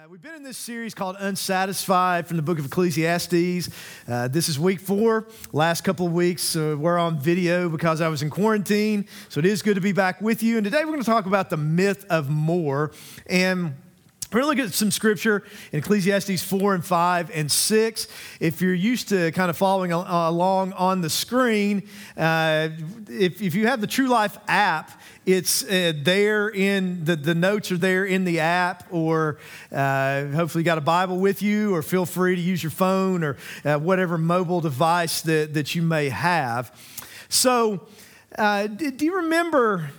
Uh, we've been in this series called Unsatisfied from the book of Ecclesiastes. Uh, this is week four. Last couple of weeks we're on video because I was in quarantine. So it is good to be back with you. And today we're going to talk about the myth of more. And to look at some scripture in Ecclesiastes 4 and 5 and 6. If you're used to kind of following along on the screen, uh, if, if you have the True Life app, it's uh, there in the, the notes are there in the app, or uh, hopefully you got a Bible with you, or feel free to use your phone or uh, whatever mobile device that, that you may have. So, uh, do, do, you remember?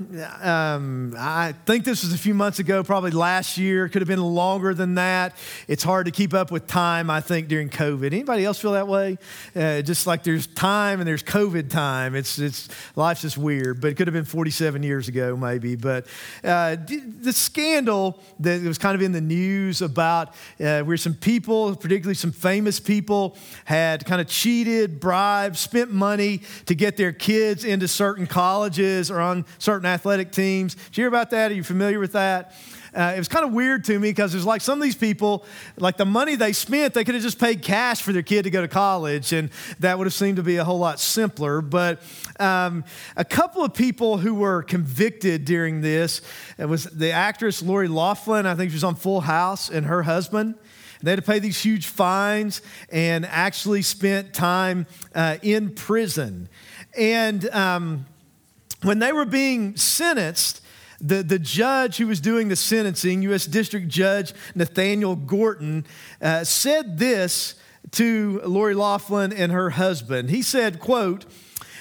Um, I think this was a few months ago, probably last year. Could have been longer than that. It's hard to keep up with time, I think, during COVID. Anybody else feel that way? Uh, just like there's time and there's COVID time. It's it's life's just weird. But it could have been 47 years ago, maybe. But uh, the scandal that was kind of in the news about uh, where some people, particularly some famous people, had kind of cheated, bribed, spent money to get their kids into certain certain colleges or on certain athletic teams. Did you hear about that? Are you familiar with that? Uh, it was kind of weird to me because there's like some of these people, like the money they spent, they could have just paid cash for their kid to go to college, and that would have seemed to be a whole lot simpler. But um, a couple of people who were convicted during this it was the actress Lori Loughlin, I think she was on Full House, and her husband. They had to pay these huge fines and actually spent time uh, in prison. And um, when they were being sentenced, the, the judge who was doing the sentencing, U.S. District Judge Nathaniel Gorton, uh, said this to Lori Loughlin and her husband. He said, quote,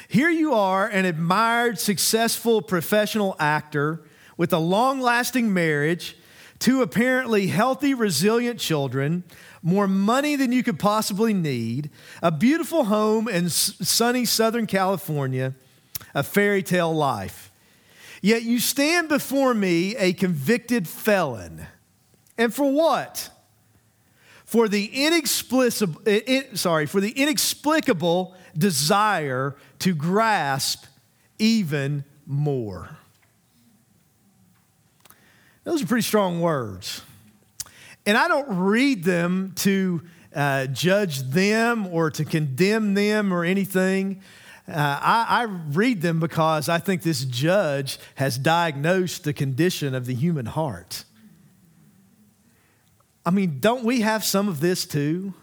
here you are, an admired, successful professional actor with a long lasting marriage, two apparently healthy, resilient children, more money than you could possibly need, a beautiful home in sunny Southern California a fairy tale life. Yet you stand before me a convicted felon. And for what? For the inexplicable, sorry, for the inexplicable desire to grasp even more. Those are pretty strong words. And I don't read them to uh, judge them or to condemn them or anything. Uh, I, I read them because I think this judge has diagnosed the condition of the human heart. I mean, don't we have some of this too?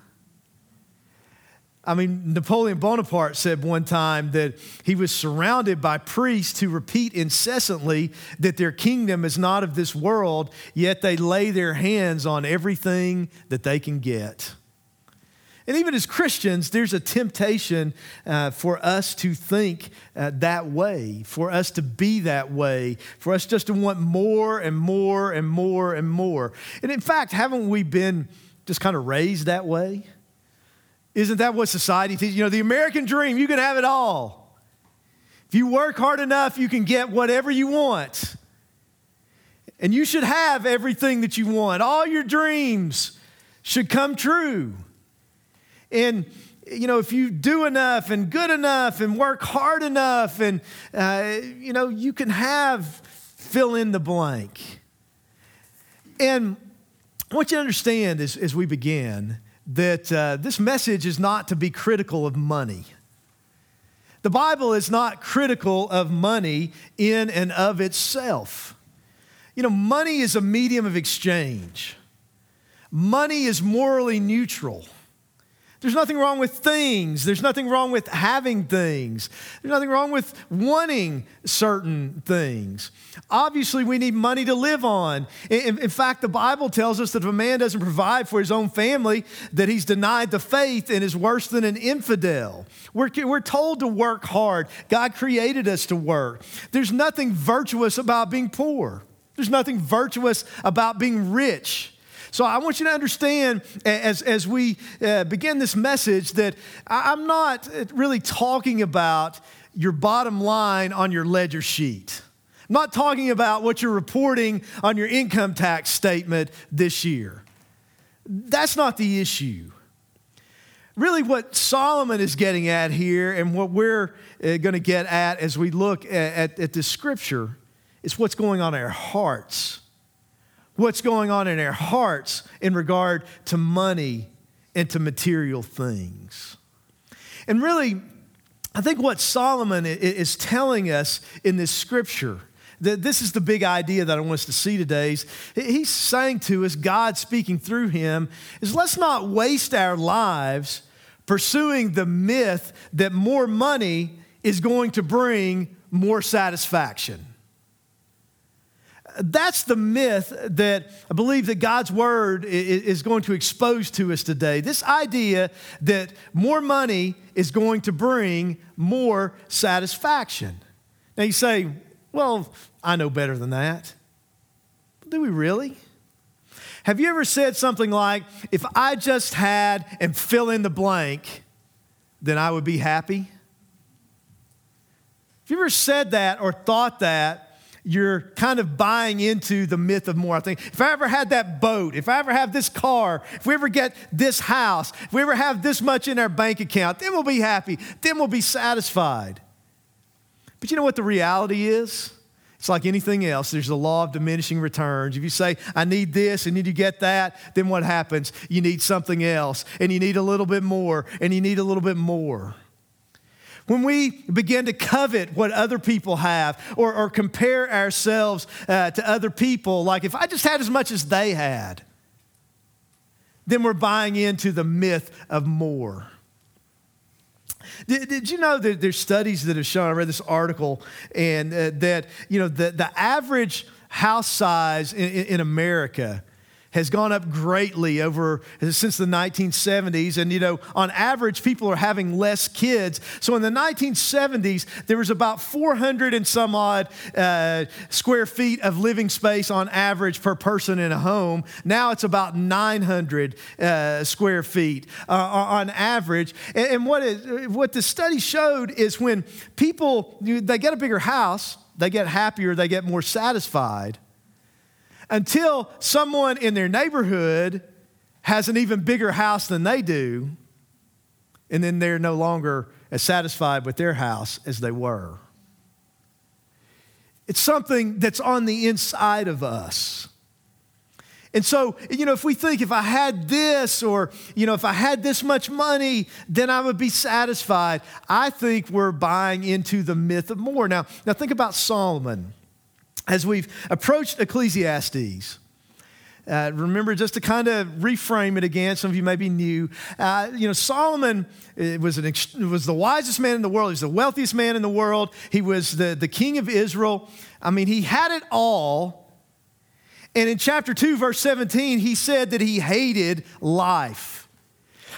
I mean, Napoleon Bonaparte said one time that he was surrounded by priests who repeat incessantly that their kingdom is not of this world, yet they lay their hands on everything that they can get. And even as Christians, there's a temptation uh, for us to think uh, that way, for us to be that way, for us just to want more and more and more and more. And in fact, haven't we been just kind of raised that way? Isn't that what society teaches? You know, the American dream, you can have it all. If you work hard enough, you can get whatever you want. And you should have everything that you want. All your dreams should come true. And, you know, if you do enough and good enough and work hard enough, and, uh, you know, you can have fill in the blank. And I want you to understand as, as we begin that uh, this message is not to be critical of money. The Bible is not critical of money in and of itself. You know, money is a medium of exchange. Money is morally neutral. There's nothing wrong with things. There's nothing wrong with having things. There's nothing wrong with wanting certain things. Obviously, we need money to live on. In, in, fact, the Bible tells us that if a man doesn't provide for his own family, that he's denied the faith and is worse than an infidel. We're, we're told to work hard. God created us to work. There's nothing virtuous about being poor. There's nothing virtuous about being rich. So I want you to understand as, as we uh, begin this message that I'm not really talking about your bottom line on your ledger sheet. I'm not talking about what you're reporting on your income tax statement this year. That's not the issue. Really, what Solomon is getting at here, and what we're uh, going to get at as we look at, at, at this scripture, is what's going on in our hearts what's going on in our hearts in regard to money and to material things. And really, I think what Solomon is telling us in this scripture, that this is the big idea that I want us to see today. Is he's saying to us, God speaking through him, is let's not waste our lives pursuing the myth that more money is going to bring more satisfaction. That's the myth that I believe that God's word is going to expose to us today. This idea that more money is going to bring more satisfaction. Now you say, well, I know better than that. Do we really? Have you ever said something like, if I just had and fill in the blank, then I would be happy? If you ever said that or thought that, you're kind of buying into the myth of more. I think if I ever had that boat, if I ever have this car, if we ever get this house, if we ever have this much in our bank account, then we'll be happy, then we'll be satisfied. But you know what the reality is? It's like anything else. There's the law of diminishing returns. If you say, I need this and need you get that, then what happens? You need something else, and you need a little bit more, and you need a little bit more. When we begin to covet what other people have or, or compare ourselves uh, to other people, like if I just had as much as they had, then we're buying into the myth of more. Did, did, you know that there's studies that have shown? I read this article, and uh, that you know the, the average house size in, in America has gone up greatly over since the 1970s and you know on average people are having less kids. So in the 1970s there was about 400 and some odd uh, square feet of living space on average per person in a home. Now it's about 900 uh, square feet uh, on average. And, and what, is, what the study showed is when people they get a bigger house they get happier they get more satisfied until someone in their neighborhood has an even bigger house than they do, and then they're no longer as satisfied with their house as they were. It's something that's on the inside of us. And so, you know, if we think if I had this or, you know, if I had this much money, then I would be satisfied. I think we're buying into the myth of more. Now, now think about Solomon as we've approached Ecclesiastes. Uh, remember, just to kind of reframe it again, some of you may be new. Uh, you know, Solomon uh, was, an, was the wisest man in the world. He was the wealthiest man in the world. He was the, the king of Israel. I mean, he had it all. And in chapter 2, verse 17, he said that he hated life.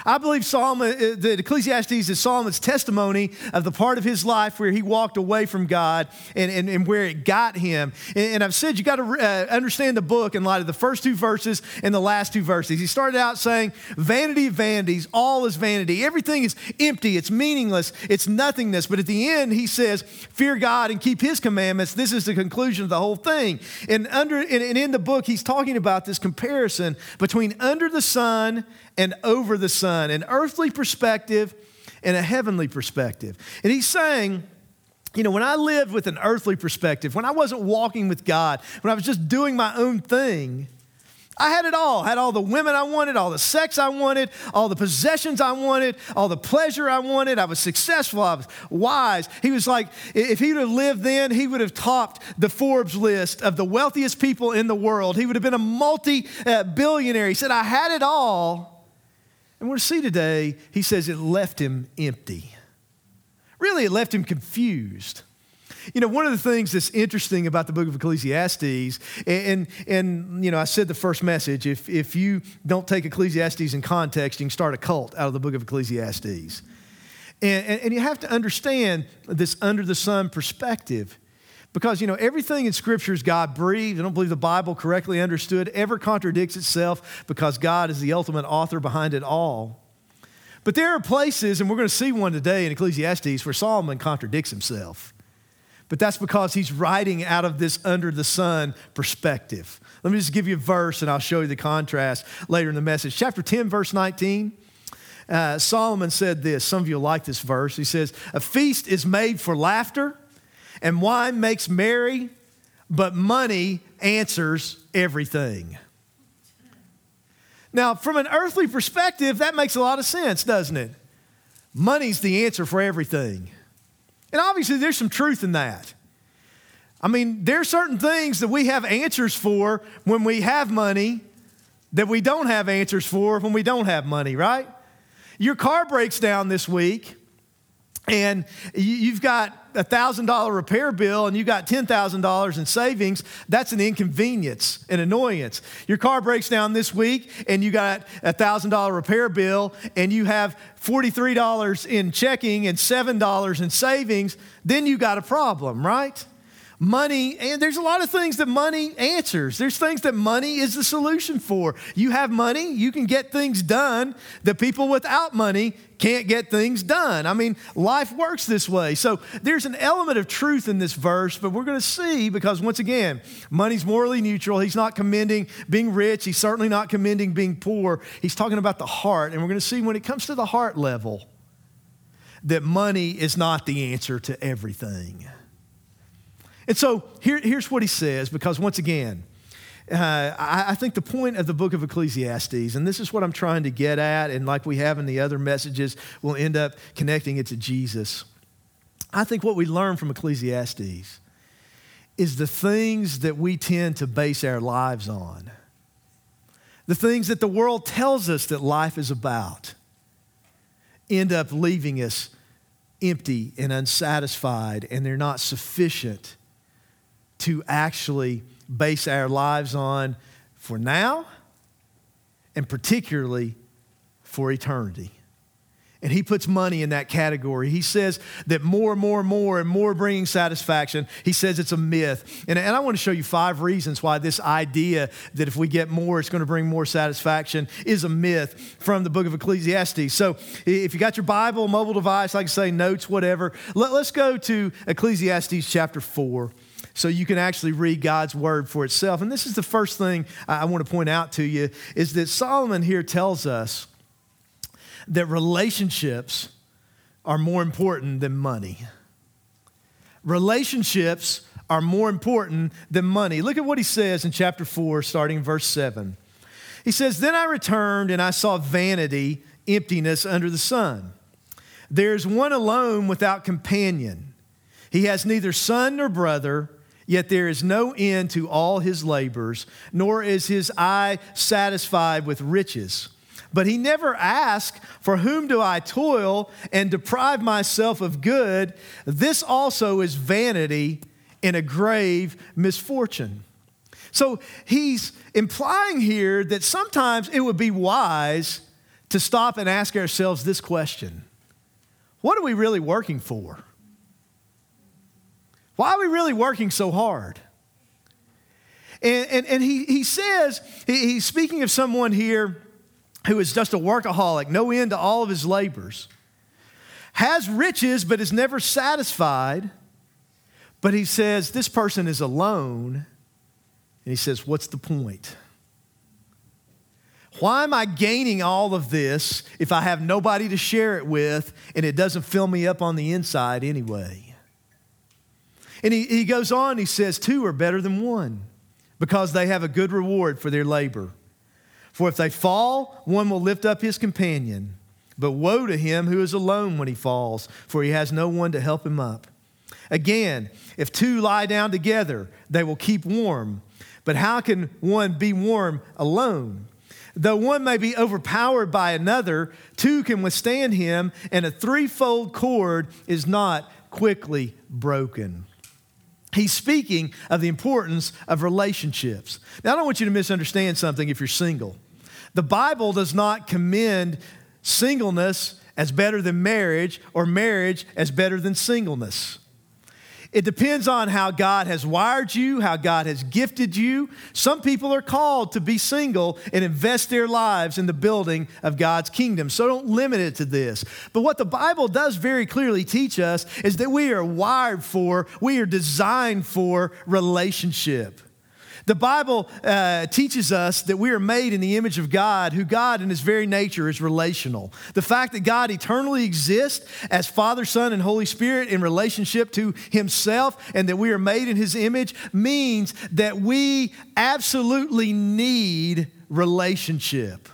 I believe Solomon, uh, the Ecclesiastes is Solomon's testimony of the part of his life where he walked away from God and, and, and where it got him. And, and I've said you got to uh, understand the book in light of the first two verses and the last two verses. He started out saying, Vanity of vanities, all is vanity. Everything is empty, it's meaningless, it's nothingness. But at the end, he says, Fear God and keep his commandments. This is the conclusion of the whole thing. And, under, and, and in the book, he's talking about this comparison between under the sun and over the sun, an earthly perspective and a heavenly perspective. And he's saying, you know, when I lived with an earthly perspective, when I wasn't walking with God, when I was just doing my own thing, I had it all. I had all the women I wanted, all the sex I wanted, all the possessions I wanted, all the pleasure I wanted. I was successful. I was wise. He was like, if he would have lived then, he would have topped the Forbes list of the wealthiest people in the world. He would have been a multi uh, billionaire. He said, I had it all. And we're to see today, he says it left him empty. Really, it left him confused. You know, one of the things that's interesting about the book of Ecclesiastes, and, and, you know, I said the first message, if, if you don't take Ecclesiastes in context, you can start a cult out of the book of Ecclesiastes. And, and, and you have to understand this under the sun perspective. Because, you know, everything in Scripture is God breathed. I don't believe the Bible, correctly understood, ever contradicts itself because God is the ultimate author behind it all. But there are places, and we're going to see one today in Ecclesiastes, where Solomon contradicts himself. But that's because he's writing out of this under the sun perspective. Let me just give you a verse and I'll show you the contrast later in the message. Chapter 10, verse 19. Uh, Solomon said this. Some of you like this verse. He says, A feast is made for laughter and wine makes merry, but money answers everything. Now, from an earthly perspective, that makes a lot of sense, doesn't it? Money's the answer for everything. And obviously, there's some truth in that. I mean, there are certain things that we have answers for when we have money that we don't have answers for when we don't have money, right? Your car breaks down this week and you've got a $1,000 repair bill and you got $10,000 in savings, that's an inconvenience, an annoyance. Your car breaks down this week and you got a $1,000 repair bill and you have $43 in checking and $7 in savings, then you got a problem, right? Money, and there's a lot of things that money answers. There's things that money is the solution for. You have money, you can get things done that people without money can't get things done. I mean, life works this way. So there's an element of truth in this verse, but we're going to see because, once again, money's morally neutral. He's not commending being rich, he's certainly not commending being poor. He's talking about the heart. And we're going to see when it comes to the heart level that money is not the answer to everything. And so here, here's what he says, because once again, uh, I, I, think the point of the book of Ecclesiastes, and this is what I'm trying to get at, and like we have in the other messages, we'll end up connecting it to Jesus. I think what we learn from Ecclesiastes is the things that we tend to base our lives on, the things that the world tells us that life is about, end up leaving us empty and unsatisfied, and they're not sufficient to actually base our lives on for now and particularly for eternity. And he puts money in that category. He says that more and more and more and more bringing satisfaction, he says it's a myth. And, and I want to show you five reasons why this idea that if we get more, it's going to bring more satisfaction is a myth from the book of Ecclesiastes. So if you got your Bible, mobile device, like I say, notes, whatever, let, let's go to Ecclesiastes chapter 4 so you can actually read God's word for itself. And this is the first thing I want to point out to you is that Solomon here tells us that relationships are more important than money. Relationships are more important than money. Look at what he says in chapter 4, starting in verse 7. He says, Then I returned and I saw vanity, emptiness under the sun. There's one alone without companion. He has neither son nor brother Yet there is no end to all his labors, nor is his eye satisfied with riches. But he never asks, For whom do I toil and deprive myself of good? This also is vanity and a grave misfortune. So he's implying here that sometimes it would be wise to stop and ask ourselves this question What are we really working for? Why are we really working so hard? And, and, and he, he says, he, he's speaking of someone here who is just a workaholic, no end to all of his labors, has riches but is never satisfied. But he says, this person is alone. And he says, what's the point? Why am I gaining all of this if I have nobody to share it with and it doesn't fill me up on the inside anyway? And he, he goes on, he says, Two are better than one because they have a good reward for their labor. For if they fall, one will lift up his companion. But woe to him who is alone when he falls, for he has no one to help him up. Again, if two lie down together, they will keep warm. But how can one be warm alone? Though one may be overpowered by another, two can withstand him, and a threefold cord is not quickly broken. He's speaking of the importance of relationships. Now, I don't want you to misunderstand something if you're single. The Bible does not commend singleness as better than marriage or marriage as better than singleness. It depends on how God has wired you, how God has gifted you. Some people are called to be single and invest their lives in the building of God's kingdom. So don't limit it to this. But what the Bible does very clearly teach us is that we are wired for, we are designed for relationship. The Bible uh, teaches us that we are made in the image of God, who God in his very nature is relational. The fact that God eternally exists as Father, Son, and Holy Spirit in relationship to himself and that we are made in his image means that we absolutely need relationship.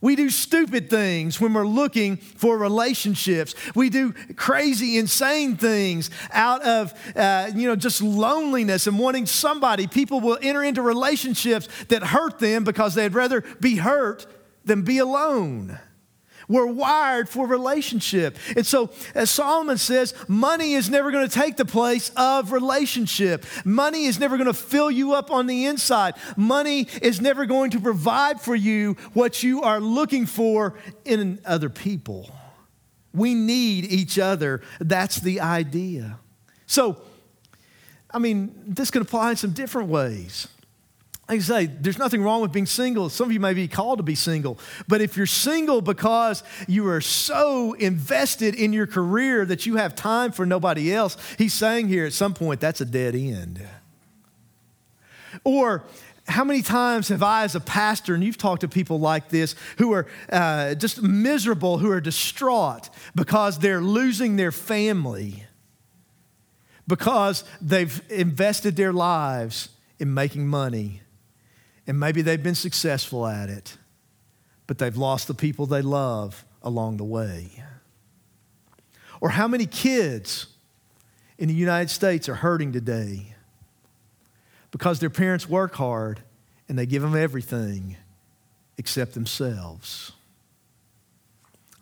We do stupid things when we're looking for relationships. We do crazy, insane things out of, uh, you know, just loneliness and wanting somebody. People will enter into relationships that hurt them because they'd rather be hurt than be alone. We're wired for relationship. And so, as Solomon says, money is never going to take the place of relationship. Money is never going to fill you up on the inside. Money is never going to provide for you what you are looking for in other people. We need each other. That's the idea. So, I mean, this can apply in some different ways like I say, there's nothing wrong with being single. Some of you may be called to be single. But if you're single because you are so invested in your career that you have time for nobody else, he's saying here at some point that's a dead end. Or how many times have I, as a pastor, and you've talked to people like this who are uh, just miserable, who are distraught because they're losing their family, because they've invested their lives in making money and maybe they've been successful at it, but they've lost the people they love along the way. Or how many kids in the United States are hurting today because their parents work hard and they give them everything except themselves.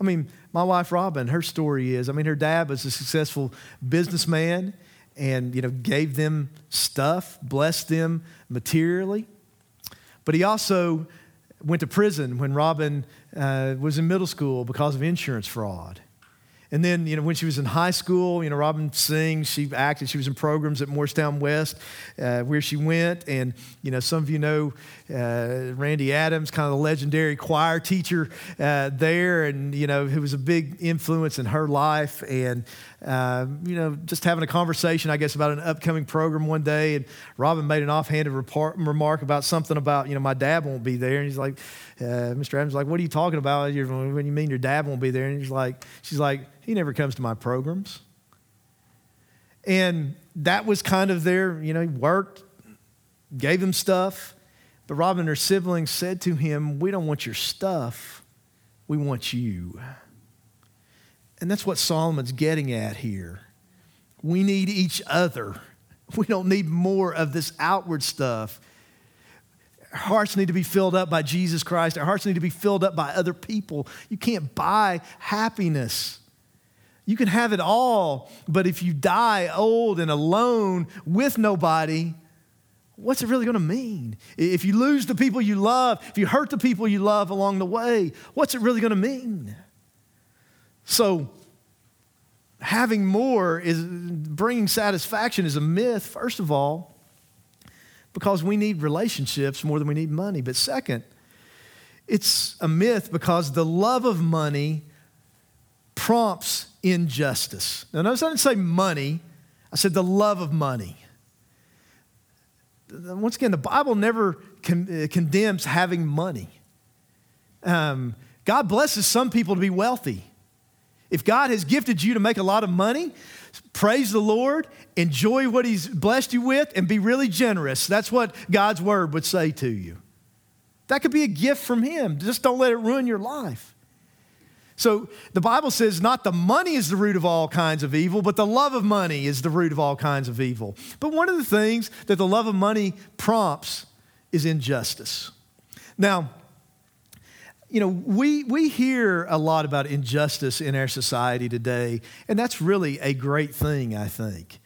I mean, my wife Robin, her story is I mean, her dad was a successful businessman and, you know, gave them stuff, blessed them materially. But he also went to prison when Robin uh, was in middle school because of insurance fraud. And then, you know, when she was in high school, you know, Robin sings, she acted, she was in programs at Morristown West uh, where she went. And, you know, some of you know uh, Randy Adams, kind of the legendary choir teacher uh, there, and, you know, who was a big influence in her life. And, uh, you know, just having a conversation, I guess, about an upcoming program one day. And Robin made an offhanded remark about something about, you know, my dad won't be there. And he's like, uh, Mr. Adams like, what are you talking about when you mean your dad won't be there? And he's like, she's like, he never comes to my programs. And that was kind of their, you know, he worked, gave him stuff. But Robin and her siblings said to him, We don't want your stuff, we want you. And that's what Solomon's getting at here. We need each other. We don't need more of this outward stuff. Our hearts need to be filled up by Jesus Christ. Our hearts need to be filled up by other people. You can't buy happiness. You can have it all, but if you die old and alone with nobody, what's it really going to mean? If you lose the people you love, if you hurt the people you love along the way, what's it really going to mean? So, having more is bringing satisfaction is a myth, first of all because we need relationships more than we need money. But second, it's a myth because the love of money prompts injustice. Now, notice I didn't say money, I said the love of money. Once again, the Bible never con- uh, condemns having money. Um, God blesses some people to be wealthy. If God has gifted you to make a lot of money, praise the Lord, enjoy what He's blessed you with, and be really generous. That's what God's word would say to you. That could be a gift from Him. Just don't let it ruin your life. So the Bible says not the money is the root of all kinds of evil, but the love of money is the root of all kinds of evil. But one of the things that the love of money prompts is injustice. Now, you know, we, we hear a lot about injustice in our society today, and that's really a great thing, I think.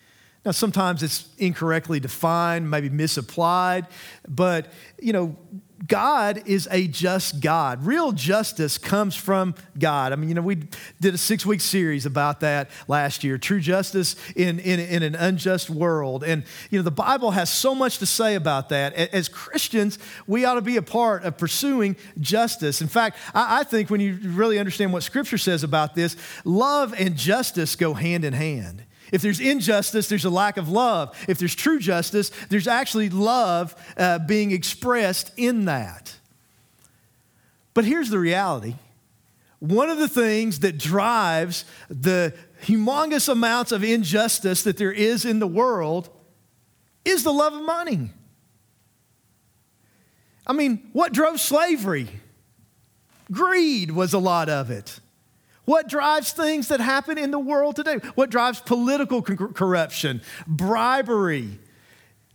Now, sometimes it's incorrectly defined, maybe misapplied, but, you know, God is a just God. Real justice comes from God. I mean, you know, we did a six week series about that last year true justice in, in, in, an unjust world. And, you know, the Bible has so much to say about that. As Christians, we ought to be a part of pursuing justice. In fact, I, I think when you really understand what Scripture says about this, love and justice go hand in hand. If there's injustice, there's a lack of love. If there's true justice, there's actually love uh, being expressed in that. But here's the reality one of the things that drives the humongous amounts of injustice that there is in the world is the love of money. I mean, what drove slavery? Greed was a lot of it. What drives things that happen in the world today? What drives political corruption, bribery,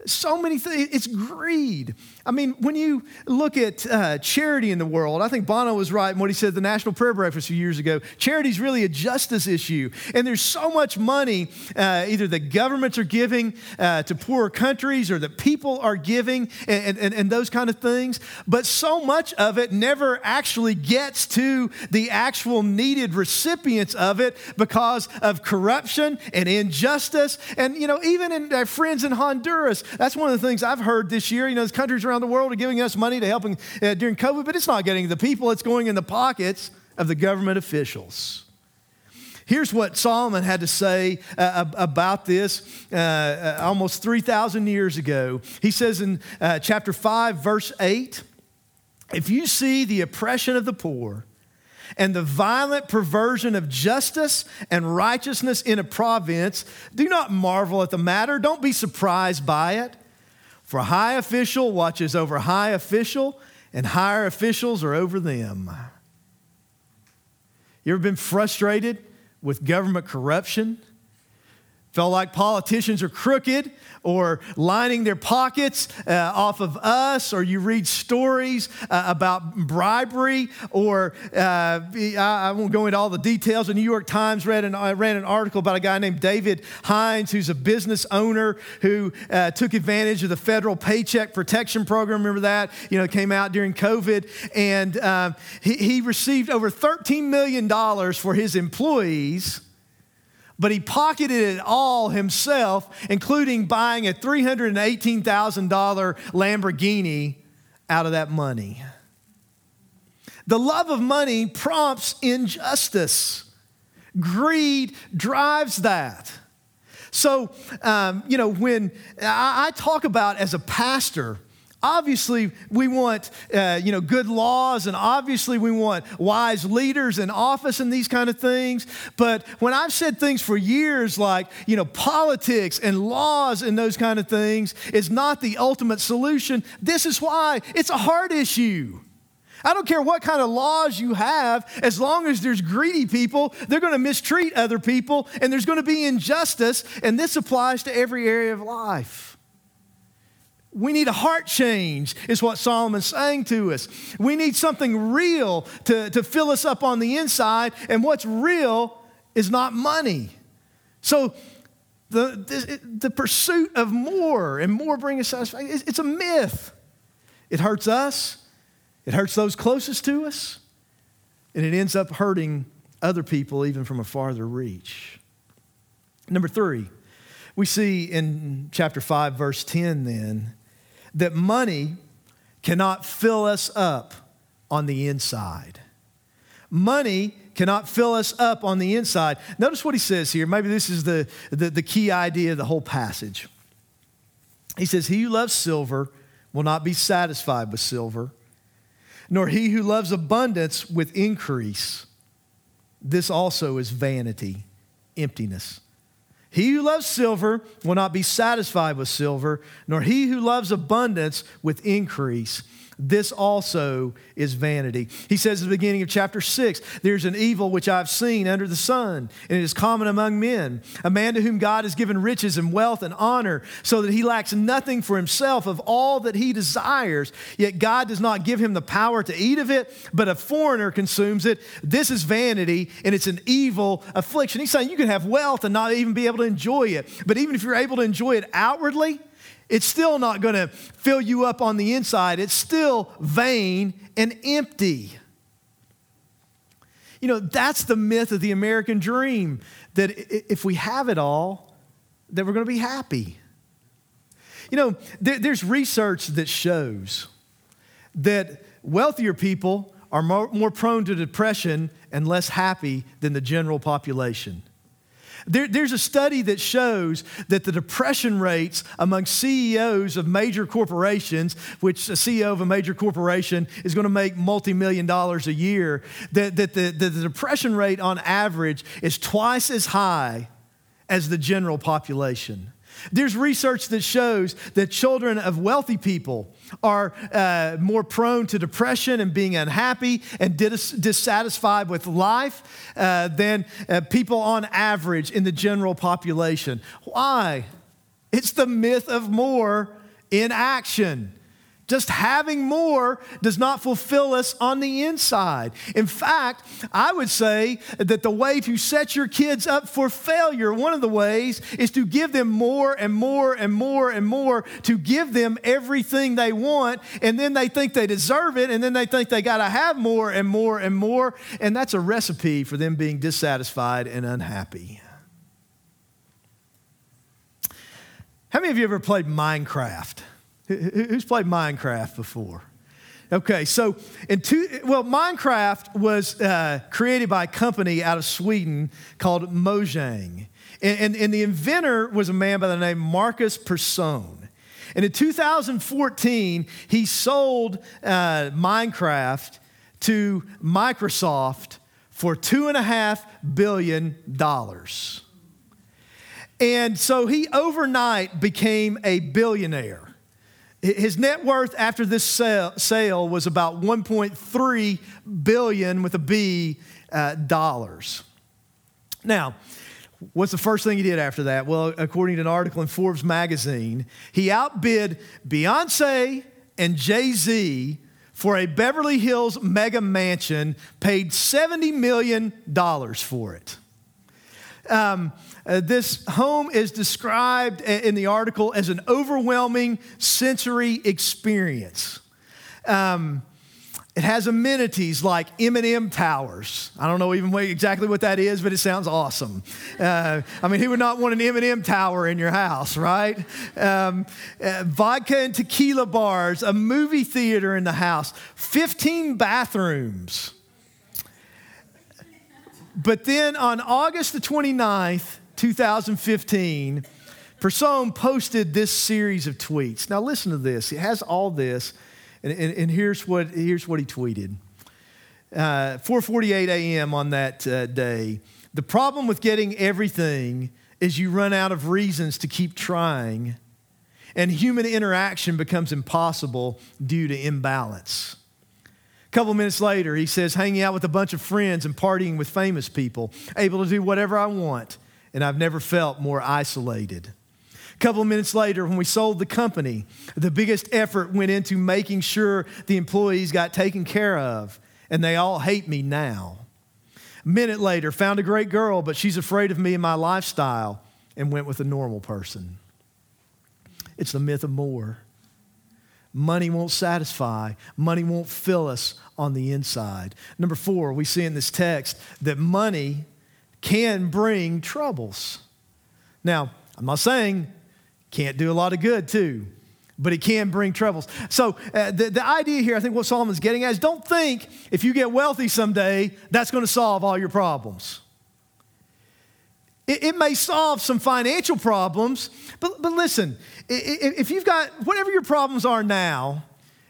so many things. It's greed. I mean, when you look at uh, charity in the world, I think Bono was right in what he said at the National Prayer Breakfast a few years ago. Charity is really a justice issue. And there's so much money uh, either the governments are giving uh, to poorer countries or that people are giving and, and, and those kind of things. But so much of it never actually gets to the actual needed recipients of it because of corruption and injustice. And, you know, even in our friends in Honduras, that's one of the things I've heard this year. You know, there's countries around the world are giving us money to help uh, during COVID, but it's not getting the people, it's going in the pockets of the government officials. Here's what Solomon had to say uh, about this uh, uh almost 3,000 years ago. He says in uh, chapter 5, verse 8 If you see the oppression of the poor, and the violent perversion of justice and righteousness in a province, do not marvel at the matter. Don't be surprised by it. For high official watches over high official, and higher officials are over them. You ever been frustrated with government corruption? Felt like politicians are crooked or lining their pockets uh, off of us, or you read stories uh, about bribery, or uh, I, won't go into all the details. The New York Times read an, ran an article about a guy named David Hines, who's a business owner who uh, took advantage of the federal Paycheck Protection Program. Remember that? You know, came out during COVID, and uh, he, he received over $13 million for his employees but he pocketed it all himself, including buying a $318,000 Lamborghini out of that money. The love of money prompts injustice. Greed drives that. So, um, you know, when I, I talk about as a pastor, Obviously, we want uh, you know good laws, and obviously we want wise leaders in office and these kind of things. But when I've said things for years like you know politics and laws and those kind of things is not the ultimate solution, this is why it's a hard issue. I don't care what kind of laws you have, as long as there's greedy people, they're going to mistreat other people, and there's going to be injustice, and this applies to every area of life. We need a heart change, is what Solomon's saying to us. We need something real to, to fill us up on the inside, and what's real is not money. So, the, the, the pursuit of more and more bringing us satisfaction, it's, it's a myth. It hurts us, it hurts those closest to us, and it ends up hurting other people even from a farther reach. Number three, we see in chapter 5, verse 10 then that money cannot fill us up on the inside. Money cannot fill us up on the inside. Notice what he says here. Maybe this is the, the, the, key idea of the whole passage. He says, He who loves silver will not be satisfied with silver, nor he who loves abundance with increase. This also is vanity, emptiness. He who loves silver will not be satisfied with silver, nor he who loves abundance with increase. This also is vanity. He says at the beginning of chapter 6 There's an evil which I've seen under the sun, and it is common among men. A man to whom God has given riches and wealth and honor, so that he lacks nothing for himself of all that he desires. Yet God does not give him the power to eat of it, but a foreigner consumes it. This is vanity, and it's an evil affliction. He's saying you can have wealth and not even be able to enjoy it. But even if you're able to enjoy it outwardly, it's still not going to fill you up on the inside. It's still vain and empty. You know, that's the myth of the American dream that if we have it all, that we're going to be happy. You know, there's research that shows that wealthier people are more, more prone to depression and less happy than the general population. There, there's a study that shows that the depression rates among CEOs of major corporations, which a CEO of a major corporation is going to make multi million dollars a year, that, that the, the, the depression rate on average is twice as high as the general population. There's research that shows that children of wealthy people are uh, more prone to depression and being unhappy and dis- dissatisfied with life uh, than uh, people on average in the general population. Why? It's the myth of more in action. Just having more does not fulfill us on the inside. In fact, I would say that the way to set your kids up for failure, one of the ways, is to give them more and more and more and more, to give them everything they want, and then they think they deserve it, and then they think they got to have more and more and more, and that's a recipe for them being dissatisfied and unhappy. How many of you ever played Minecraft? Who's played Minecraft before? Okay, so in two, well, Minecraft was uh, created by a company out of Sweden called Mojang. And, and, and, the inventor was a man by the name Markus Persson. And in 2014, he sold uh, Minecraft to Microsoft for $2.5 billion. And so he overnight became a billionaire. His net worth after this sale was about 1.3 billion with a B uh, dollars. Now, what's the first thing he did after that? Well, according to an article in Forbes magazine, he outbid Beyonce and Jay Z for a Beverly Hills mega mansion, paid $70 million for it. Um, uh, this home is described in the article as an overwhelming sensory experience. Um, it has amenities like M&M towers. I don't know even exactly what that is, but it sounds awesome. Uh, I mean, who would not want an M&M tower in your house, right? Um, uh, vodka and tequila bars, a movie theater in the house, 15 bathrooms. But then on August the 29th, 2015, Persson posted this series of tweets. Now, listen to this. It has all this, and, and, and here's, what, here's what he tweeted. Uh, 4:48 a.m. on that uh, day. The problem with getting everything is you run out of reasons to keep trying, and human interaction becomes impossible due to imbalance. A couple minutes later, he says, hanging out with a bunch of friends and partying with famous people, able to do whatever I want and I've never felt more isolated. A couple of minutes later, when we sold the company, the biggest effort went into making sure the employees got taken care of, and they all hate me now. A minute later, found a great girl, but she's afraid of me and my lifestyle, and went with a normal person. It's the myth of more. Money won't satisfy, money won't fill us on the inside. Number four, we see in this text that money can bring troubles. Now, I'm not saying can't do a lot of good too, but it can bring troubles. So, uh, the, the idea here, I think what Solomon's getting at is don't think if you get wealthy someday, that's going to solve all your problems. It, it, may solve some financial problems, but, but listen, if you've got whatever your problems are now,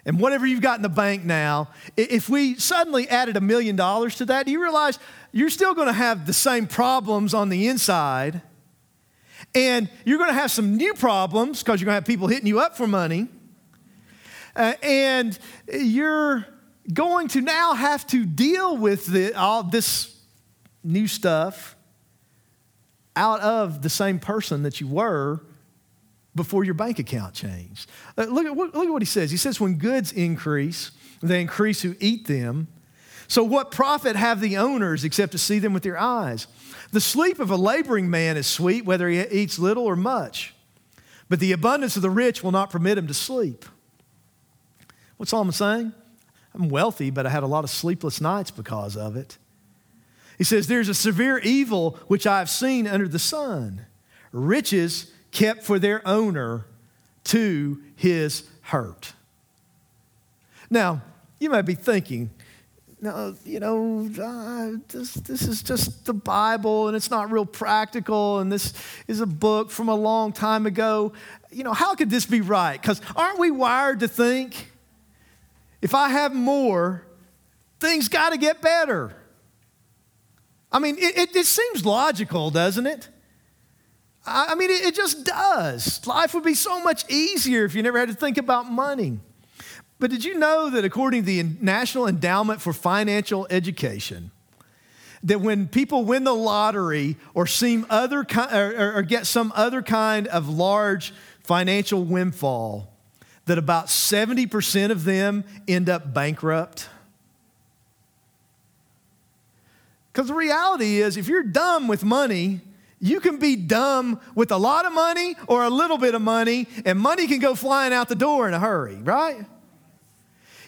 and whatever you've got in the bank now, if we suddenly added a million dollars to that, do you realize you're still going to have the same problems on the inside. And you're going to have some new problems because you're going to have people hitting you up for money. Uh, and you're going to now have to deal with the, all this new stuff out of the same person that you were before your bank account changed. Uh, look, at, look at what he says. He says, when goods increase, they increase who eat them. So, what profit have the owners except to see them with their eyes? The sleep of a laboring man is sweet, whether he eats little or much, but the abundance of the rich will not permit him to sleep. What's Solomon saying? I'm wealthy, but I had a lot of sleepless nights because of it. He says, There's a severe evil which I have seen under the sun riches kept for their owner to his hurt. Now, you might be thinking, no, you know, uh, this, this is just the Bible and it's not real practical and this is a book from a long time ago. You know, how could this be right? Because aren't we wired to think if I have more, things got to get better? I mean, it, it, it, seems logical, doesn't it? I, mean, it, just does. Life would be so much easier if you never had to think about money. But did you know that according to the National Endowment for Financial Education, that when people win the lottery or seem other or, or get some other kind of large financial windfall, that about 70% of them end up bankrupt? Because the reality is, if you're dumb with money, you can be dumb with a lot of money or a little bit of money, and money can go flying out the door in a hurry, right?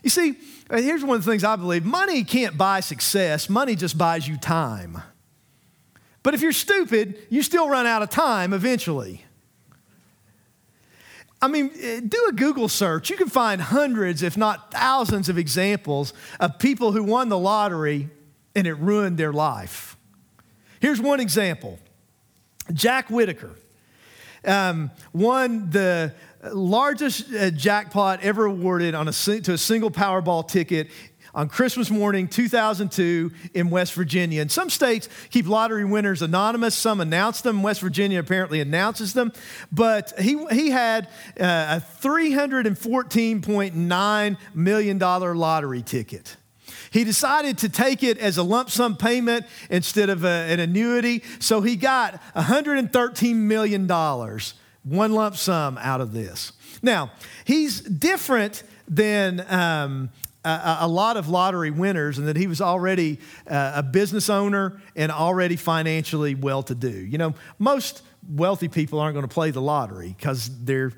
You see, uh, here's one of the things I believe money can't buy success, money just buys you time. But if you're stupid, you still run out of time eventually. I mean, uh, do a Google search. You can find hundreds, if not thousands, of examples of people who won the lottery and it ruined their life. Here's one example Jack Whitaker um, won the largest uh, jackpot ever awarded on a, to a single Powerball ticket on Christmas morning 2002 in West Virginia. And some states keep lottery winners anonymous, some announce them. West Virginia apparently announces them. But he, he had uh, a $314.9 million lottery ticket. He decided to take it as a lump sum payment instead of a, an annuity. So he got $113 million, one lump sum out of this. Now, he's different than um, a, lot of lottery winners, and that he was already uh, a business owner and already financially well to do. You know, most wealthy people aren't going to play the lottery because they're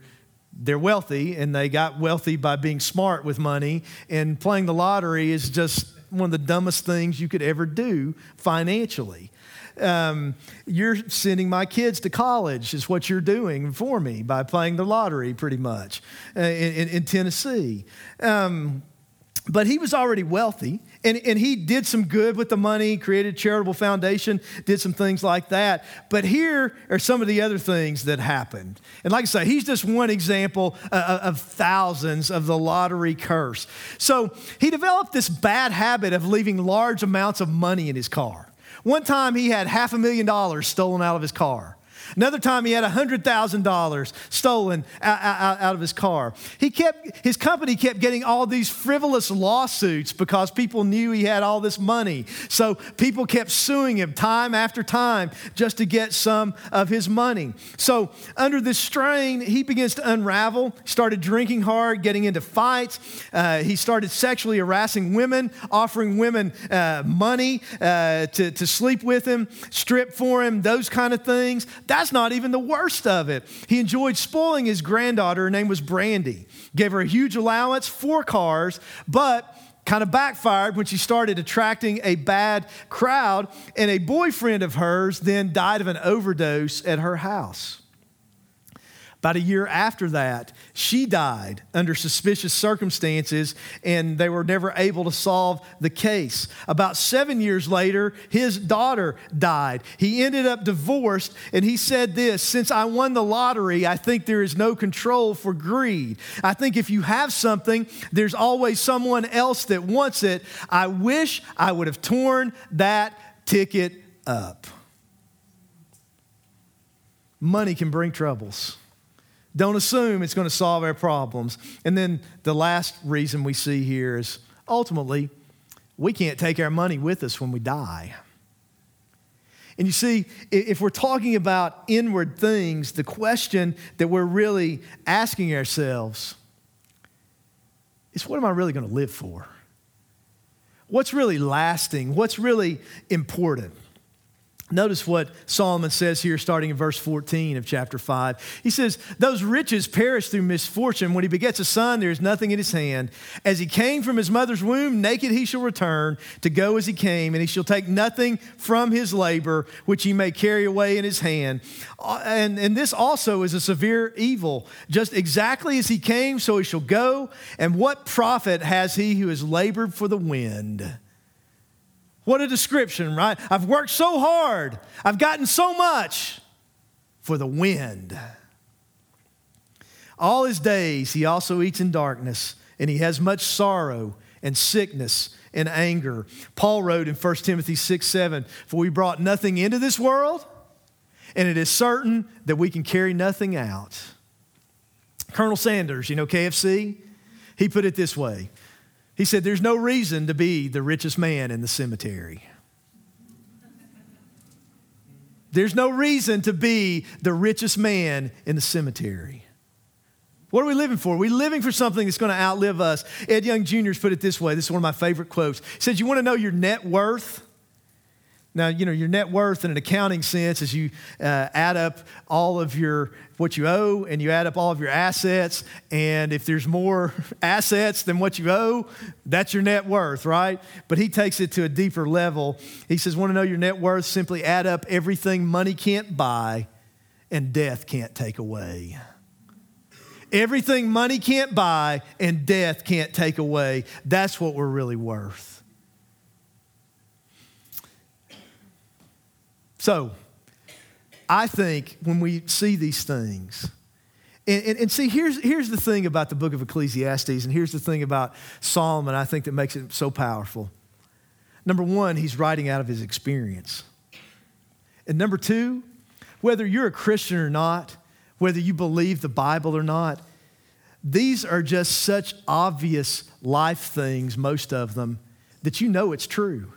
they're wealthy and they got wealthy by being smart with money and playing the lottery is just one of the dumbest things you could ever do financially. Um, you're sending my kids to college is what you're doing for me by playing the lottery pretty much uh, in, in, tennessee. Um, but he was already wealthy and, and he did some good with the money, created a charitable foundation, did some things like that. But here are some of the other things that happened. And like I say, he's just one example uh, uh, of thousands of the lottery curse. So he developed this bad habit of leaving large amounts of money in his car. One time he had half a million dollars stolen out of his car. Another time he had $100,000 stolen out, out, out, of his car. He kept, his company kept getting all these frivolous lawsuits because people knew he had all this money. So people kept suing him time after time just to get some of his money. So under this strain, he begins to unravel, started drinking hard, getting into fights. Uh, he started sexually harassing women, offering women uh, money uh, to, to sleep with him, strip for him, those kind of things. That that's not even the worst of it. He enjoyed spoiling his granddaughter. Her name was Brandy. Gave her a huge allowance, four cars, but kind of backfired when she started attracting a bad crowd. And a boyfriend of hers then died of an overdose at her house. About a year after that, she died under suspicious circumstances, and they were never able to solve the case. About seven years later, his daughter died. He ended up divorced, and he said this Since I won the lottery, I think there is no control for greed. I think if you have something, there's always someone else that wants it. I wish I would have torn that ticket up. Money can bring troubles. Don't assume it's going to solve our problems. And then the last reason we see here is ultimately, we can't take our money with us when we die. And you see, if we're talking about inward things, the question that we're really asking ourselves is what am I really going to live for? What's really lasting? What's really important? Notice what Solomon says here, starting in verse 14 of chapter 5. He says, Those riches perish through misfortune. When he begets a son, there is nothing in his hand. As he came from his mother's womb, naked he shall return to go as he came, and he shall take nothing from his labor, which he may carry away in his hand. Uh, and, and this also is a severe evil. Just exactly as he came, so he shall go. And what profit has he who has labored for the wind? What a description, right? I've worked so hard, I've gotten so much for the wind. All his days he also eats in darkness, and he has much sorrow and sickness and anger. Paul wrote in 1 Timothy 6 7, For we brought nothing into this world, and it is certain that we can carry nothing out. Colonel Sanders, you know KFC, he put it this way He said, There's no reason to be the richest man in the cemetery. There's no reason to be the richest man in the cemetery. What are we living for? Are we living for something that's going to outlive us? Ed Young Jr.'s put it this way. This is one of my favorite quotes. He says, You want to know your net worth? Now, you know, your net worth in an accounting sense is you uh, add up all of your, what you owe and you add up all of your assets. And if there's more assets than what you owe, that's your net worth, right? But he takes it to a deeper level. He says, want to know your net worth? Simply add up everything money can't buy and death can't take away. Everything money can't buy and death can't take away. That's what we're really worth. So, I think when we see these things, and, and, and, see, here's, here's the thing about the book of Ecclesiastes, and here's the thing about Solomon, I think that makes it so powerful. Number one, he's writing out of his experience. And number two, whether you're a Christian or not, whether you believe the Bible or not, these are just such obvious life things, most of them, that you know it's true.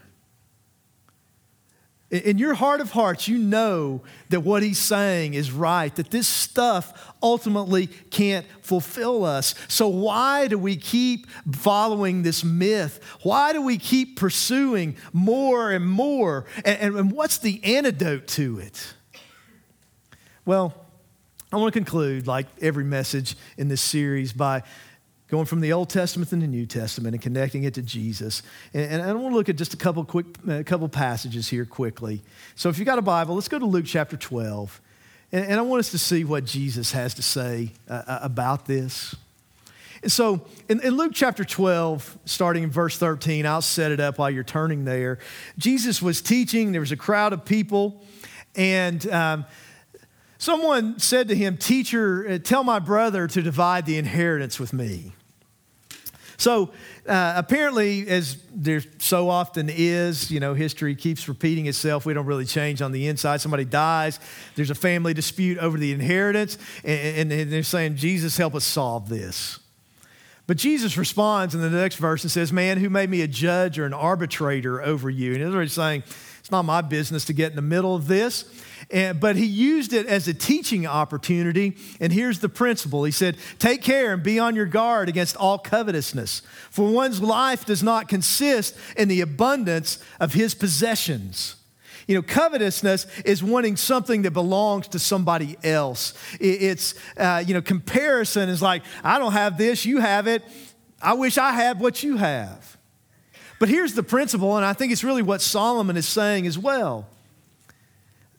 In your heart of hearts, you know that what he's saying is right, that this stuff ultimately can't fulfill us. So, why do we keep following this myth? Why do we keep pursuing more and more? And, and what's the antidote to it? Well, I want to conclude, like every message in this series, by going from the Old Testament to the New Testament and connecting it to Jesus. And, and I want to look at just a couple quick, a couple passages here quickly. So if you got a Bible, let's go to Luke chapter 12. And, and I want us to see what Jesus has to say uh, uh about this. And so in, in, Luke chapter 12, starting in verse 13, I'll set it up while you're turning there. Jesus was teaching, there was a crowd of people, and um, someone said to him, Teacher, uh, tell my brother to divide the inheritance with me. So uh, apparently, as there so often is, you know, history keeps repeating itself. We don't really change on the inside. Somebody dies, there's a family dispute over the inheritance, and, and they're saying, Jesus, help us solve this. But Jesus responds in the next verse and says, Man, who made me a judge or an arbitrator over you? And he's saying, It's not my business to get in the middle of this. And, but he used it as a teaching opportunity. And here's the principle He said, Take care and be on your guard against all covetousness, for one's life does not consist in the abundance of his possessions. You know, covetousness is wanting something that belongs to somebody else. It's, uh, you know, comparison is like, I don't have this, you have it. I wish I had what you have. But here's the principle, and I think it's really what Solomon is saying as well.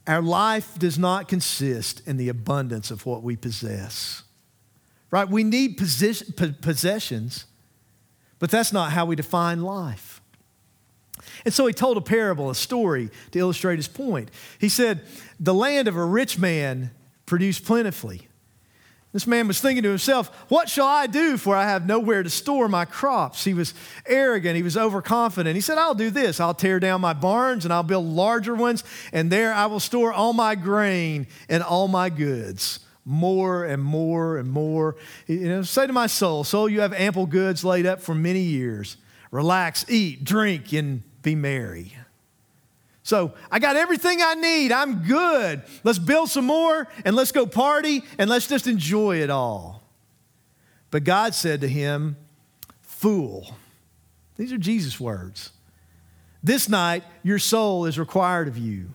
Our life does not consist in the abundance of what we possess. Right? We need possessions, but that's not how we define life. And so he told a parable, a story to illustrate his point. He said, The land of a rich man produced plentifully. This man was thinking to himself, What shall I do for I have nowhere to store my crops? He was arrogant. He was overconfident. He said, I'll do this. I'll tear down my barns and I'll build larger ones, and there I will store all my grain and all my goods. More and more and more. You know, say to my soul, Soul, you have ample goods laid up for many years. Relax, eat, drink, and be merry. So I got everything I need. I'm good. Let's build some more and let's go party and let's just enjoy it all. But God said to him, Fool. These are Jesus' words. This night, your soul is required of you.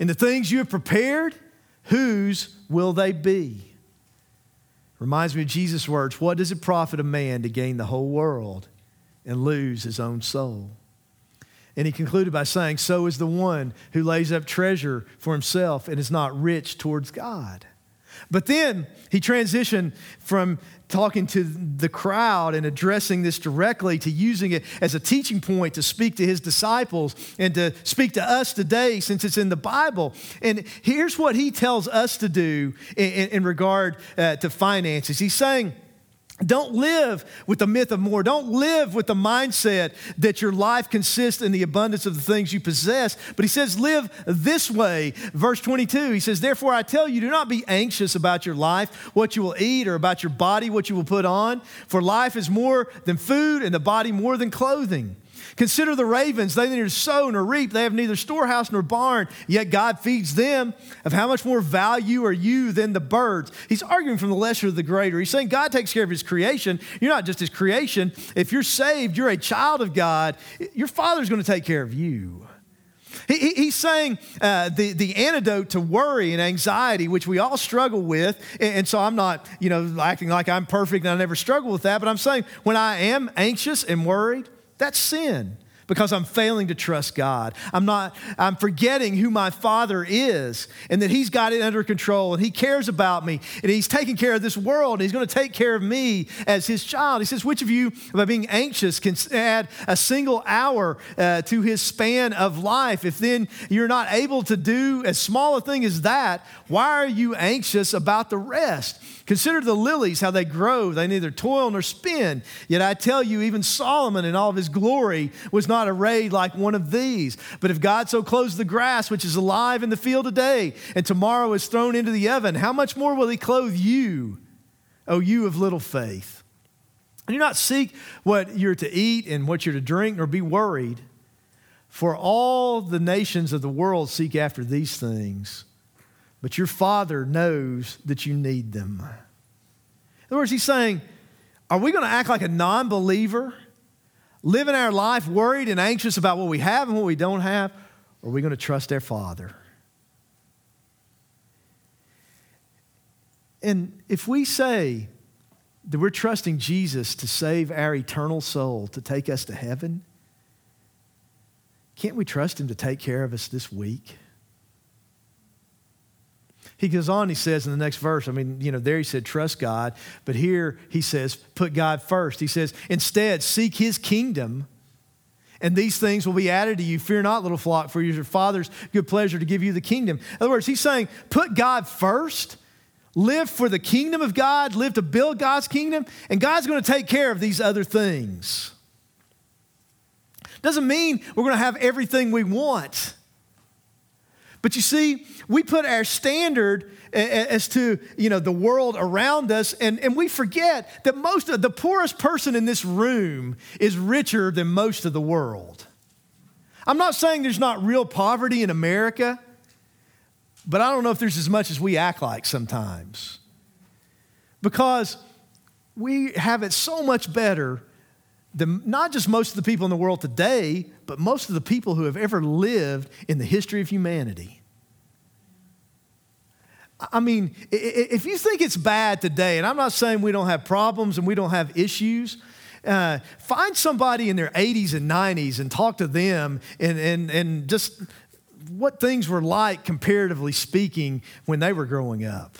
And the things you have prepared, whose will they be? Reminds me of Jesus' words What does it profit a man to gain the whole world and lose his own soul? And he concluded by saying, So is the one who lays up treasure for himself and is not rich towards God. But then he transitioned from talking to the crowd and addressing this directly to using it as a teaching point to speak to his disciples and to speak to us today since it's in the Bible. And here's what he tells us to do in, in, in regard uh, to finances. He's saying, don't live with the myth of more. Don't live with the mindset that your life consists in the abundance of the things you possess. But he says, live this way. Verse 22, he says, Therefore I tell you, do not be anxious about your life, what you will eat, or about your body, what you will put on. For life is more than food, and the body more than clothing. Consider the ravens. They neither sow nor reap. They have neither storehouse nor barn, yet God feeds them. Of how much more value are you than the birds? He's arguing from the lesser to the greater. He's saying God takes care of his creation. You're not just his creation. If you're saved, you're a child of God. Your father's going to take care of you. He, he's saying uh, the, the antidote to worry and anxiety, which we all struggle with. And, and, so I'm not, you know, acting like I'm perfect and I never struggle with that. But I'm saying when I am anxious and worried, that's sin because I'm failing to trust God. I'm not, I'm forgetting who my Father is and that He's got it under control and He cares about me and He's taking care of this world and He's going to take care of me as His child. He says, Which of you, by being anxious, can add a single hour uh, to His span of life? If then you're not able to do as small a thing as that, why are you anxious about the rest? Consider the lilies, how they grow. They neither toil nor spin. Yet I tell you, even Solomon in all of his glory was not arrayed like one of these. But if God so clothes the grass, which is alive in the field today, and tomorrow is thrown into the oven, how much more will he clothe you, O you of little faith? And do not seek what you're to eat and what you're to drink, nor be worried. For all the nations of the world seek after these things but your Father knows that you need them. In other words, he's saying, Are we going to act like a non believer, living our life worried and anxious about what we have and what we don't have? Or are we going to trust our Father? And if we say that we're trusting Jesus to save our eternal soul, to take us to heaven, can't we trust Him to take care of us this week? He goes on, he says in the next verse, I mean, you know, there he said, trust God, but here he says, put God first. He says, instead, seek his kingdom, and these things will be added to you. Fear not, little flock, for your Father's good pleasure to give you the kingdom. In other words, he's saying, put God first, live for the kingdom of God, live to build God's kingdom, and God's going to take care of these other things. Doesn't mean we're going to have everything we want. But you see, we put our standard as to you know the world around us, and, and we forget that most of the poorest person in this room is richer than most of the world. I'm not saying there's not real poverty in America, but I don't know if there's as much as we act like sometimes. Because we have it so much better than not just most of the people in the world today, but most of the people who have ever lived in the history of humanity. I mean, if you think it's bad today, and I'm not saying we don't have problems and we don't have issues, uh, find somebody in their 80s and 90s and talk to them and, and, and just what things were like, comparatively speaking, when they were growing up.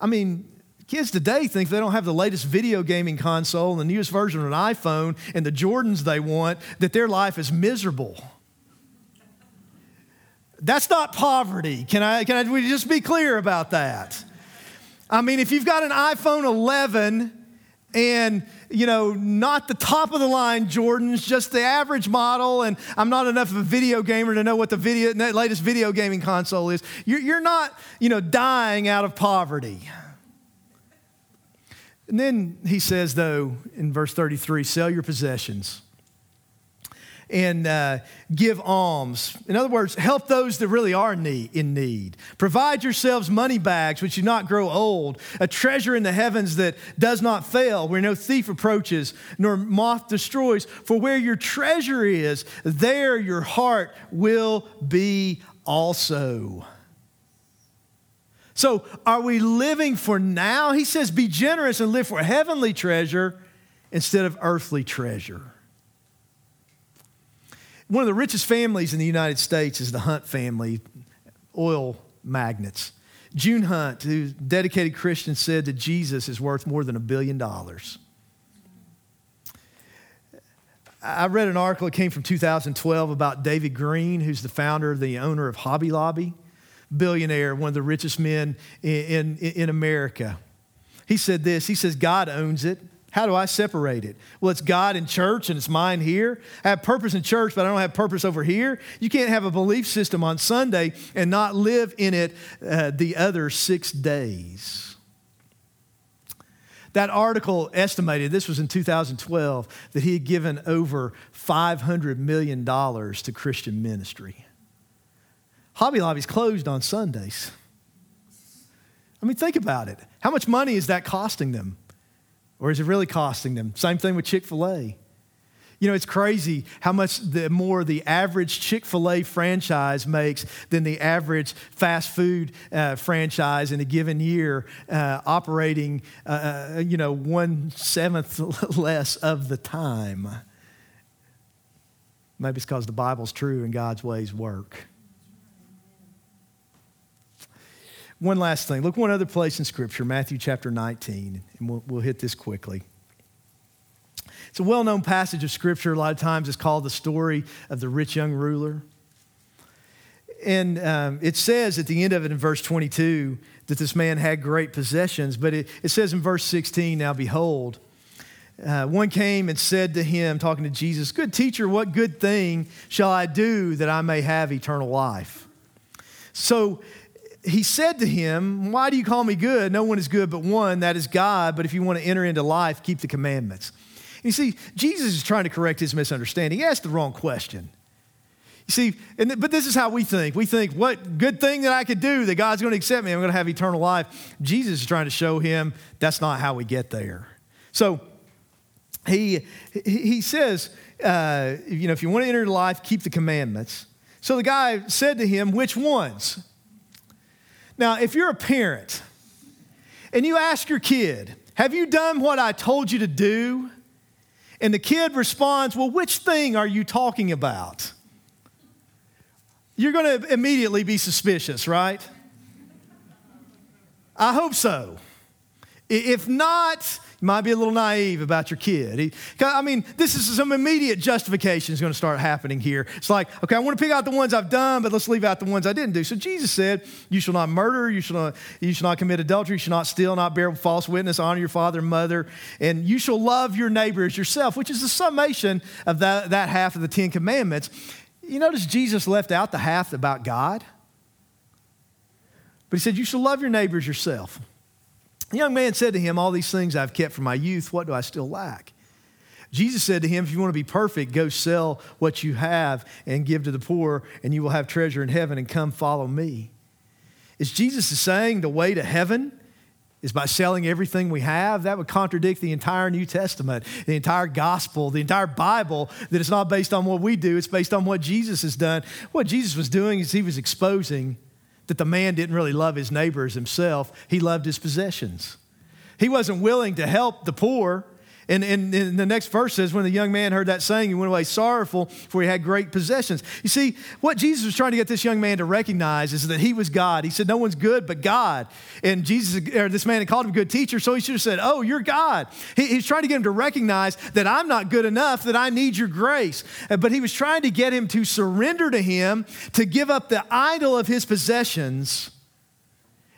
I mean, Kids today think they don't have the latest video gaming console and the newest version of an iPhone and the Jordans they want, that their life is miserable. That's not poverty. Can I, can I we just be clear about that? I mean, if you've got an iPhone 11 and you know, not the top of the line Jordans, just the average model, and I'm not enough of a video gamer to know what the video, latest video gaming console is. You're, you're not, you know, dying out of poverty. And then he says, though, in verse 33 sell your possessions and uh, give alms. In other words, help those that really are in need. Provide yourselves money bags which do not grow old, a treasure in the heavens that does not fail, where no thief approaches nor moth destroys. For where your treasure is, there your heart will be also. So, are we living for now? He says, be generous and live for heavenly treasure instead of earthly treasure. One of the richest families in the United States is the Hunt family, oil magnates. June Hunt, who's dedicated Christian, said that Jesus is worth more than a billion dollars. I read an article that came from 2012 about David Green, who's the founder, the owner of Hobby Lobby, billionaire, one of the richest men in, in, in America. He said this He says, God owns it. How do I separate it? Well, it's God in church and it's mine here. I have purpose in church, but I don't have purpose over here. You can't have a belief system on Sunday and not live in it uh, the other six days. That article estimated, this was in 2012, that he had given over $500 million to Christian ministry. Hobby Lobby's closed on Sundays. I mean, think about it. How much money is that costing them? Or is it really costing them? Same thing with Chick fil A. You know, it's crazy how much the more the average Chick fil A franchise makes than the average fast food uh, franchise in a given year, uh, operating, uh, uh you know, one seventh less of the time. Maybe it's because the Bible's true and God's ways work. One last thing. Look one other place in Scripture, Matthew chapter 19, and we'll, we'll hit this quickly. It's a well known passage of Scripture. A lot of times it's called the story of the rich young ruler. And um, it says at the end of it in verse 22 that this man had great possessions, but it, it says in verse 16, Now behold, uh, one came and said to him, talking to Jesus, Good teacher, what good thing shall I do that I may have eternal life? So he said to him, Why do you call me good? No one is good but one, that is God. But if you want to enter into life, keep the commandments. You see, Jesus is trying to correct his misunderstanding. He asked the wrong question. You see, and, but this is how we think. We think, what good thing that I could do that God's going to accept me? I'm going to have eternal life. Jesus is trying to show him that's not how we get there. So he, he says, uh, you know, if you want to enter into life, keep the commandments. So the guy said to him, Which ones? Now, if you're a parent and you ask your kid, Have you done what I told you to do? And the kid responds, Well, which thing are you talking about? You're going to immediately be suspicious, right? I hope so. If not, might be a little naive about your kid. He, I mean, this is some immediate justification is going to start happening here. It's like, okay, I want to pick out the ones I've done, but let's leave out the ones I didn't do. So Jesus said, You shall not murder, you shall not, you shall not commit adultery, you shall not steal, not bear false witness, honor your father and mother, and you shall love your neighbor as yourself, which is the summation of that, that half of the Ten Commandments. You notice Jesus left out the half about God, but he said, You shall love your neighbor as yourself. The young man said to him, All these things I've kept from my youth, what do I still lack? Jesus said to him, If you want to be perfect, go sell what you have and give to the poor, and you will have treasure in heaven, and come follow me. Is Jesus is saying the way to heaven is by selling everything we have? That would contradict the entire New Testament, the entire gospel, the entire Bible, that it's not based on what we do, it's based on what Jesus has done. What Jesus was doing is he was exposing that the man didn't really love his neighbors himself, he loved his possessions. He wasn't willing to help the poor. And, and, and, the next verse says, when the young man heard that saying, he went away sorrowful, for he had great possessions. You see, what Jesus was trying to get this young man to recognize is that he was God. He said, No one's good but God. And Jesus, or this man had called him a good teacher, so he should have said, Oh, you're God. He, he's trying to get him to recognize that I'm not good enough, that I need your grace. Uh, but he was trying to get him to surrender to him, to give up the idol of his possessions,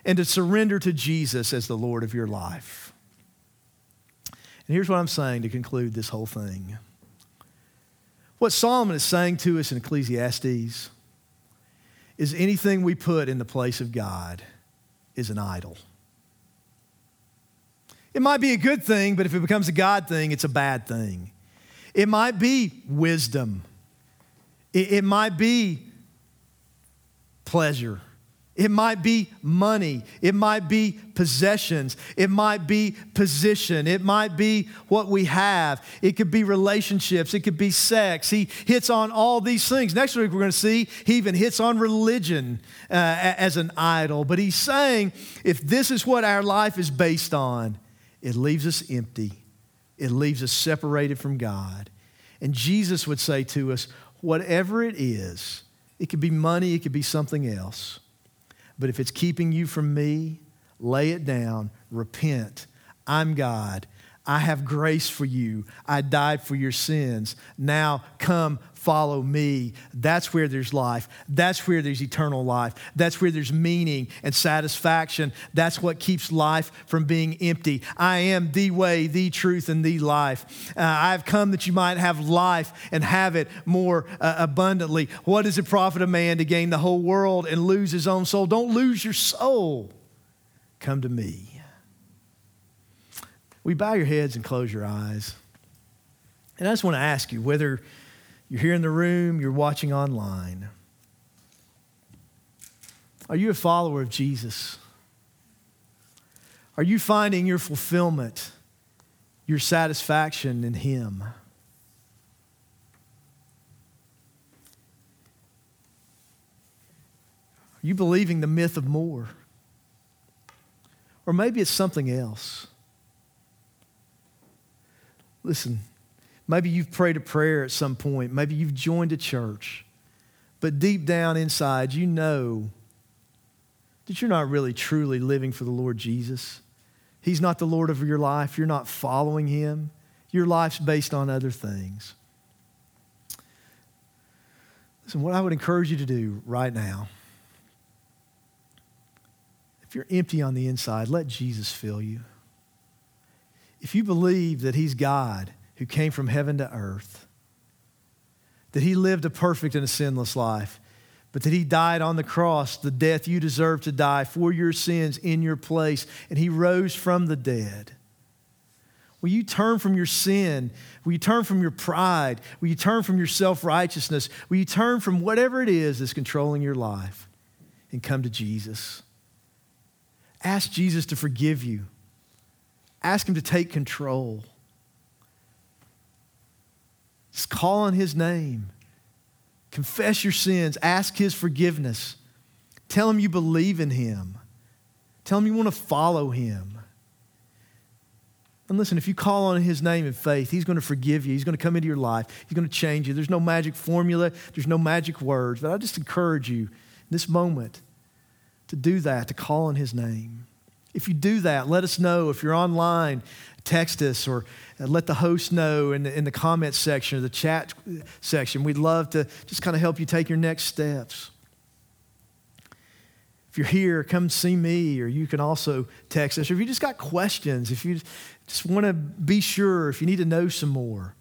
and to surrender to Jesus as the Lord of your life. And here's what I'm saying to conclude this whole thing. What Solomon is saying to us in Ecclesiastes is anything we put in the place of God is an idol. It might be a good thing, but if it becomes a God thing, it's a bad thing. It might be wisdom, it, it might be pleasure. It might be money. It might be possessions. It might be position. It might be what we have. It could be relationships. It could be sex. He hits on all these things. Next week, we're going to see he even hits on religion uh, as an idol. But he's saying if this is what our life is based on, it leaves us empty, it leaves us separated from God. And Jesus would say to us, whatever it is, it could be money, it could be something else But if it's keeping you from me, lay it down, repent. I'm God. I have grace for you. I died for your sins. Now come follow me. That's where there's life. That's where there's eternal life. That's where there's meaning and satisfaction. That's what keeps life from being empty. I am the way, the truth, and the life. Uh, I've come that you might have life and have it more uh, abundantly. What does it profit a man to gain the whole world and lose his own soul? Don't lose your soul. Come to me. We bow your heads and close your eyes? And I just want to ask you whether you're here in the room, you're watching online. Are you a follower of Jesus? Are you finding your fulfillment, your satisfaction in Him? Are you believing the myth of more? Or maybe it's something else. Listen, maybe you've prayed a prayer at some point, maybe you've joined a church, but deep down inside, you know that you're not really truly living for the Lord Jesus. He's not the Lord of your life, you're not following Him, your life's based on other things. Listen, what I would encourage you to do right now, if you're empty on the inside, let Jesus fill you. If you believe that He's God who came from heaven to earth, that He lived a perfect and a sinless life, but that He died on the cross, the death you deserve to die for your sins in your place, and He rose from the dead. Will you turn from your sin? Will you turn from your pride? Will you turn from your self righteousness? Will you turn from whatever it is that's controlling your life and come to Jesus? Ask Jesus to forgive you. Ask Him to take control. Call on His name. Confess your sins. Ask His forgiveness. Tell Him you believe in Him. Tell Him you want to follow Him. And listen, if you call on His name in faith, He's going to forgive you. He's going to come into your life. He's going to change you. There's no magic formula, there's no magic words. But I just encourage you in this moment to do that, to call on His name. If you do that, let us know. If you're online, text us or let the host know in the, in the comments section or the chat section. We'd love to just kind of help you take your next steps. If you're here, come see me, or you can also text us. Or if you just got questions, if you just want to be sure, if you need to know some more.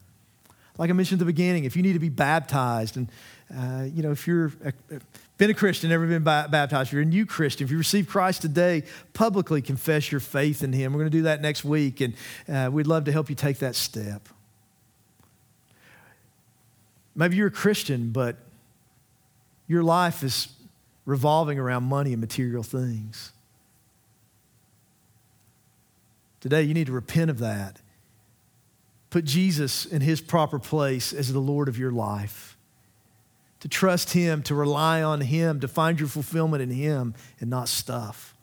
Like I mentioned at the beginning, if you need to be baptized, and uh, you know, if you're a, been a Christian, never been baptized, you're a new Christian, if you receive Christ today, publicly confess your faith in Him. We're going to do that next week, and uh, we'd love to help you take that step. Maybe you're a Christian, but your life is revolving around money and material things. Today, you need to repent of that. Put Jesus in His proper place as the Lord of your life to trust Him, to rely on Him, to find your fulfillment in Him and not stuff.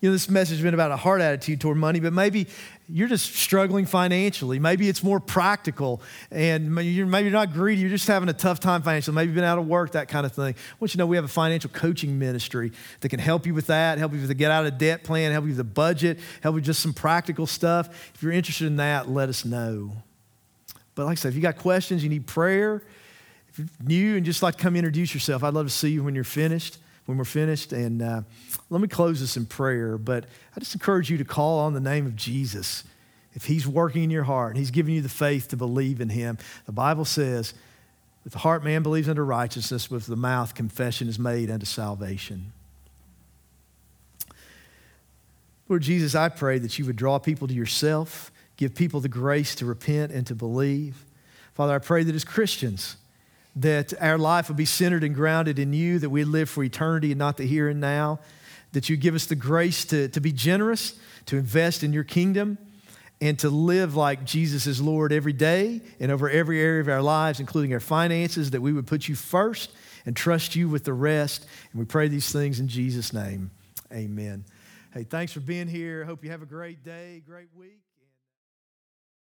You know, this message has been about a heart attitude toward money, but maybe you're just struggling financially. Maybe it's more practical, and maybe you're, maybe you're not greedy. You're just having a tough time financially. Maybe you've been out of work, that kind of thing. I want you to know we have a financial coaching ministry that can help you with that, help you with the get out of debt plan, help you with the budget, help you with just some practical stuff. If you're interested in that, let us know. But like I said, if you got questions, you need prayer, new and just like come introduce yourself, I'd love to see you when you're finished, when we're finished. And uh, let me close this in prayer. But I just encourage you to call on the name of Jesus. If he's working in your heart and he's giving you the faith to believe in him, the Bible says, with the heart man believes unto righteousness, with the mouth confession is made unto salvation. Lord Jesus, I pray that you would draw people to yourself, give people the grace to repent and to believe. Father, I pray that as Christians, that our life would be centered and grounded in you, that we live for eternity and not the here and now, that you give us the grace to, to be generous, to invest in your kingdom, and to live like Jesus is Lord every day and over every area of our lives, including our finances, that we would put you first and trust you with the rest. And we pray these things in Jesus' name. Amen. Hey, thanks for being here. Hope you have a great day, great week.